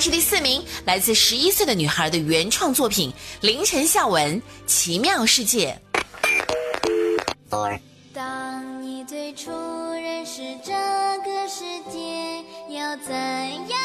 是第四名，来自十一岁的女孩的原创作品《凌晨笑文奇妙世界》。当你最初认识这个世界，要怎样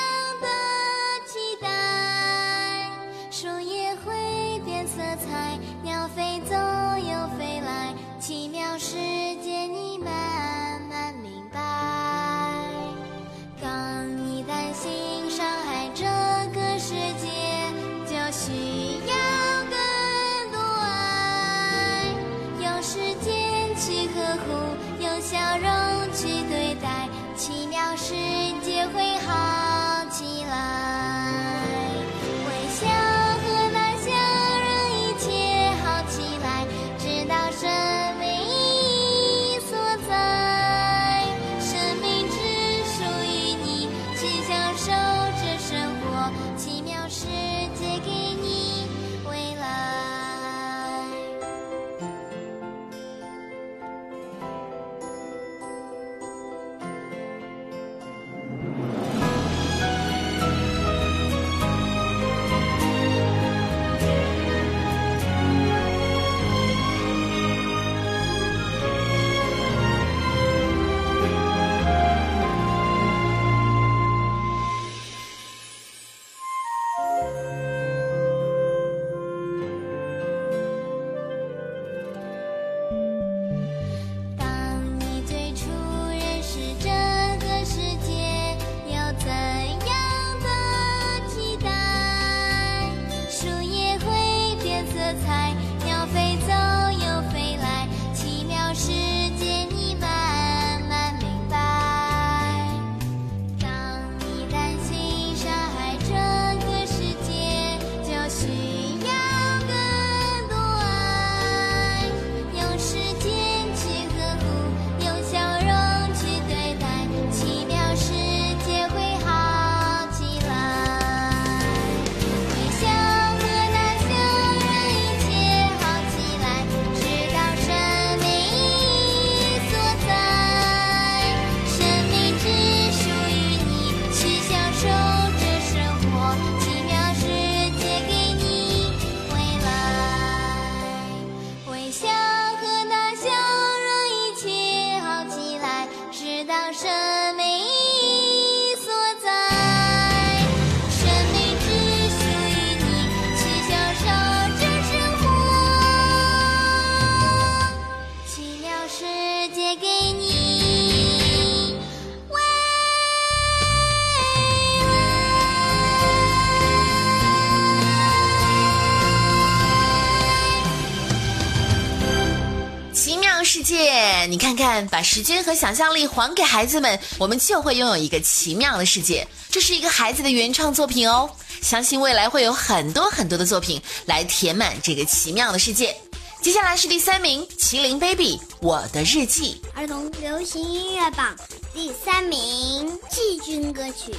把时间和想象力还给孩子们，我们就会拥有一个奇妙的世界。这是一个孩子的原创作品哦，相信未来会有很多很多的作品来填满这个奇妙的世界。接下来是第三名，麒麟 baby，我的日记。儿童流行音乐榜第三名季军歌曲。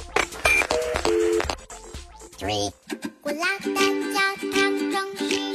Three，古老的教堂中世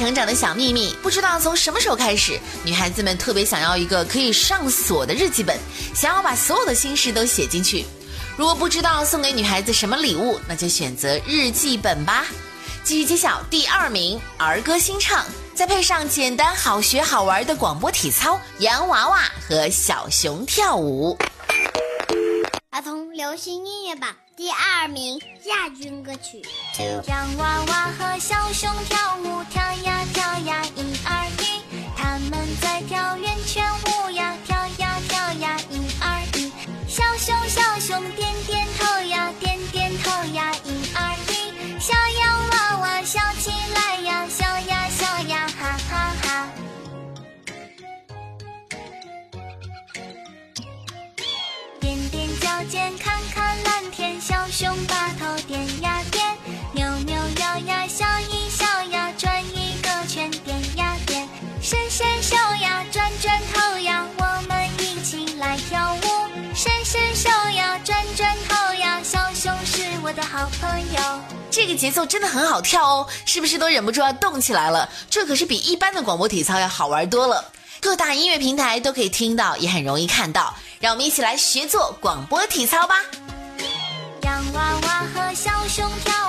成长的小秘密。不知道从什么时候开始，女孩子们特别想要一个可以上锁的日记本，想要把所有的心事都写进去。如果不知道送给女孩子什么礼物，那就选择日记本吧。继续揭晓第二名儿歌新唱，再配上简单好学好玩的广播体操、洋娃娃和小熊跳舞。儿童流行音乐榜第二名亚军歌曲。洋娃娃和小熊跳舞，跳呀跳呀，一二一，他们在跳圆转头呀，小熊是我的好朋友。这个节奏真的很好跳哦，是不是都忍不住要动起来了？这可是比一般的广播体操要好玩多了。各大音乐平台都可以听到，也很容易看到。让我们一起来学做广播体操吧。洋娃娃和小熊，跳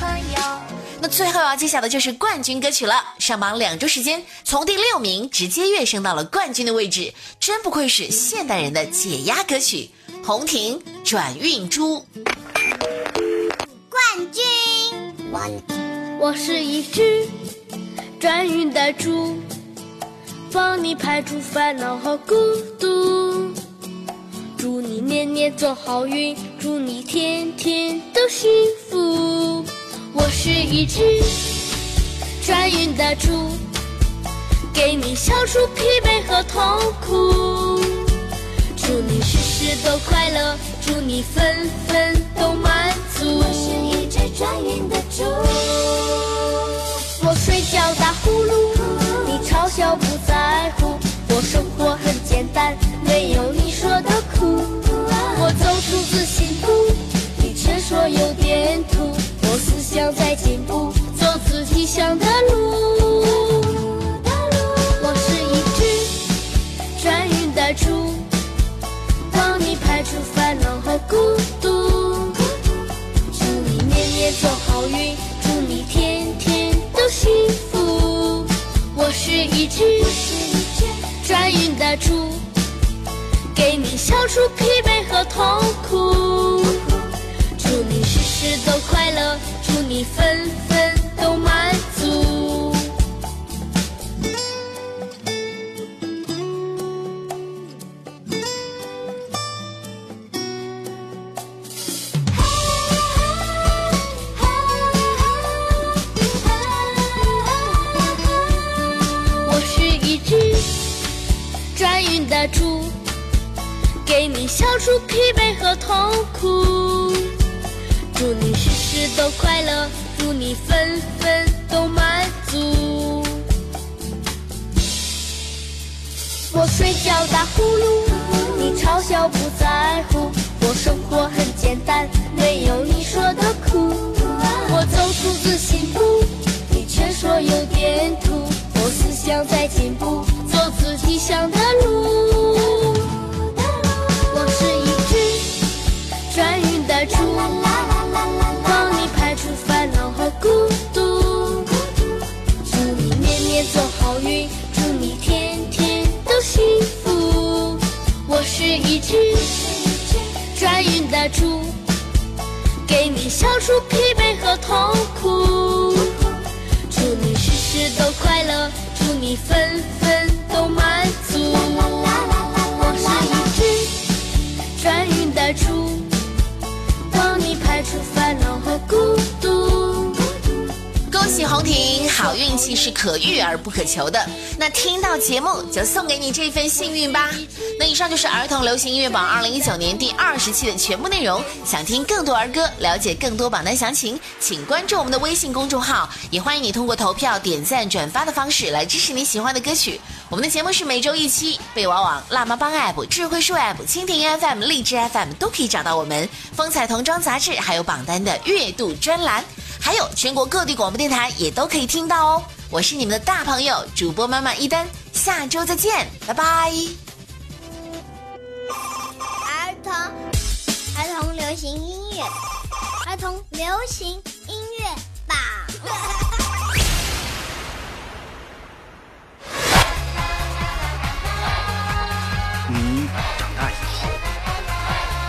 朋友。那最后要揭晓的就是冠军歌曲了。上榜两周时间，从第六名直接跃升到了冠军的位置，真不愧是现代人的解压歌曲。红婷转运珠，冠军。我是一只转运的猪，帮你排除烦恼和孤独。祝你年年走好运，祝你天天都幸福。一只转运的猪，给你消除疲惫和痛苦。祝你事事都快乐，祝你分分都满足。我是一只转运的猪。我睡觉打呼噜，你嘲笑不在乎。我生活很简单，没有你说的苦。我走出自信步，你却说有点除疲惫和痛苦。祝你事事都快乐，祝你分睡觉打呼噜，你嘲笑不在乎。我生活很简单，没有你说的苦。我走出自信步，你却说有点土。我思想在进步，走自己想的路。一只转运的猪，给你消除疲惫和痛苦。祝你事事都快乐，祝你分分都满足。我是一只转运的猪，帮你排除烦。红婷好运气是可遇而不可求的。那听到节目就送给你这份幸运吧。那以上就是儿童流行音乐榜二零一九年第二十期的全部内容。想听更多儿歌，了解更多榜单详情，请关注我们的微信公众号，也欢迎你通过投票、点赞、转发的方式来支持你喜欢的歌曲。我们的节目是每周一期，贝娃网、辣妈帮 App、智慧树 App、蜻蜓 FM、荔枝 FM 都可以找到我们。风采童装杂志还有榜单的月度专栏，还有全国各地广播电台也都可以听到哦。我是你们的大朋友主播妈妈一丹，下周再见，拜拜。儿童儿童流行音乐，儿童流行音乐榜。你长大以后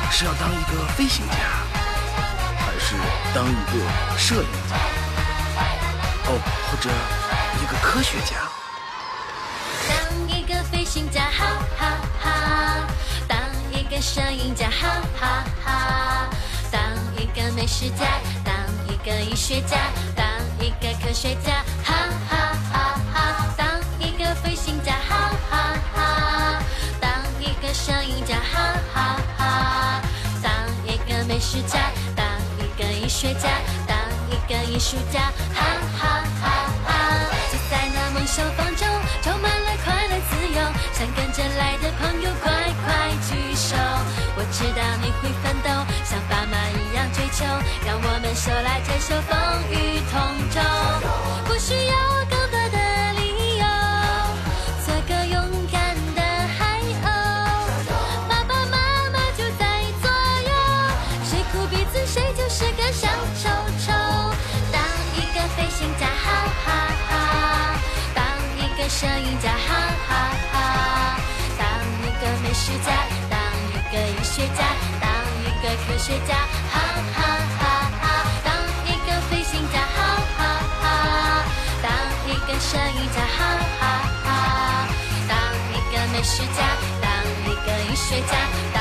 是要当一个飞行家，还是当一个摄影家？哦，或者一个科学家？当一个飞行家，哈哈哈！当一个摄影家，哈哈哈！当一个美食家，当一个医学家，当一个科学家，哈哈哈哈！当一个飞行家，哈哈哈！当一个摄影家，哈哈哈！当一个美食家，医学家，当一个艺术家，哈哈哈哈！就在那梦想方舟，充满了快乐自由，想跟着来的朋友快快举手。我知道你会奋斗，像爸妈一样追求，让我们手拉着手，风雨同舟。不需要一个摄影家，哈哈哈！当一个美食家，当一个医学家，当一个科学家，哈哈哈哈！当一个飞行家，哈哈哈！当一个摄影家，哈哈哈！当一个美食家，当一个医学家，当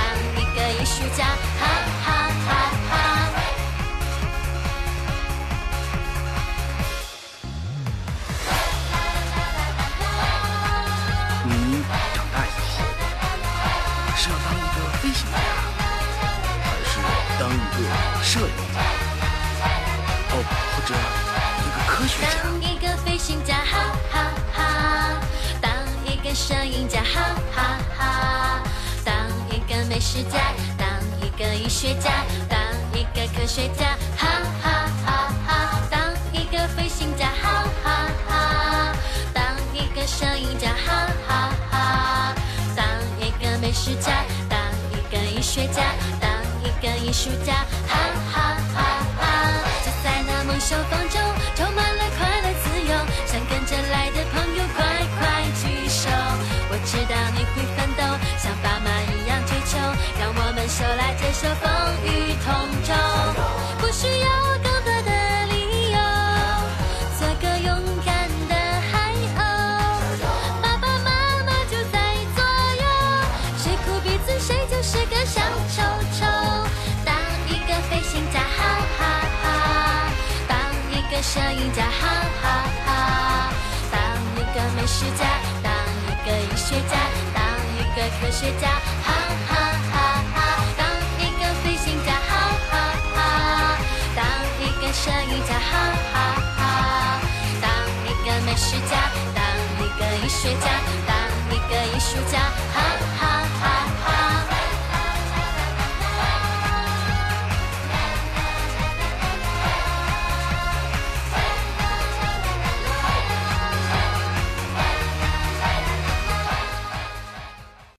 美食家，当一个医学家，当一个科学家，哈哈哈哈！当一个飞行家，哈哈哈！当一个摄影家，哈哈哈！当一个美食家，当一个医学家，当一个艺术家，哈哈哈哈！就在那梦想方舟，充满了快乐自由，想跟着来的风雨同舟。不需要更多的理由，做个勇敢的海鸥。爸爸妈妈就在左右，谁哭鼻子谁就是个小丑丑。当一个飞行家，哈哈哈！当一个摄影家，哈哈哈！当一个美食家，当一个医学家，当一个科学家，哈哈一家，哈哈哈！当一个美食家，当一个艺术家，当一个艺术家，哈哈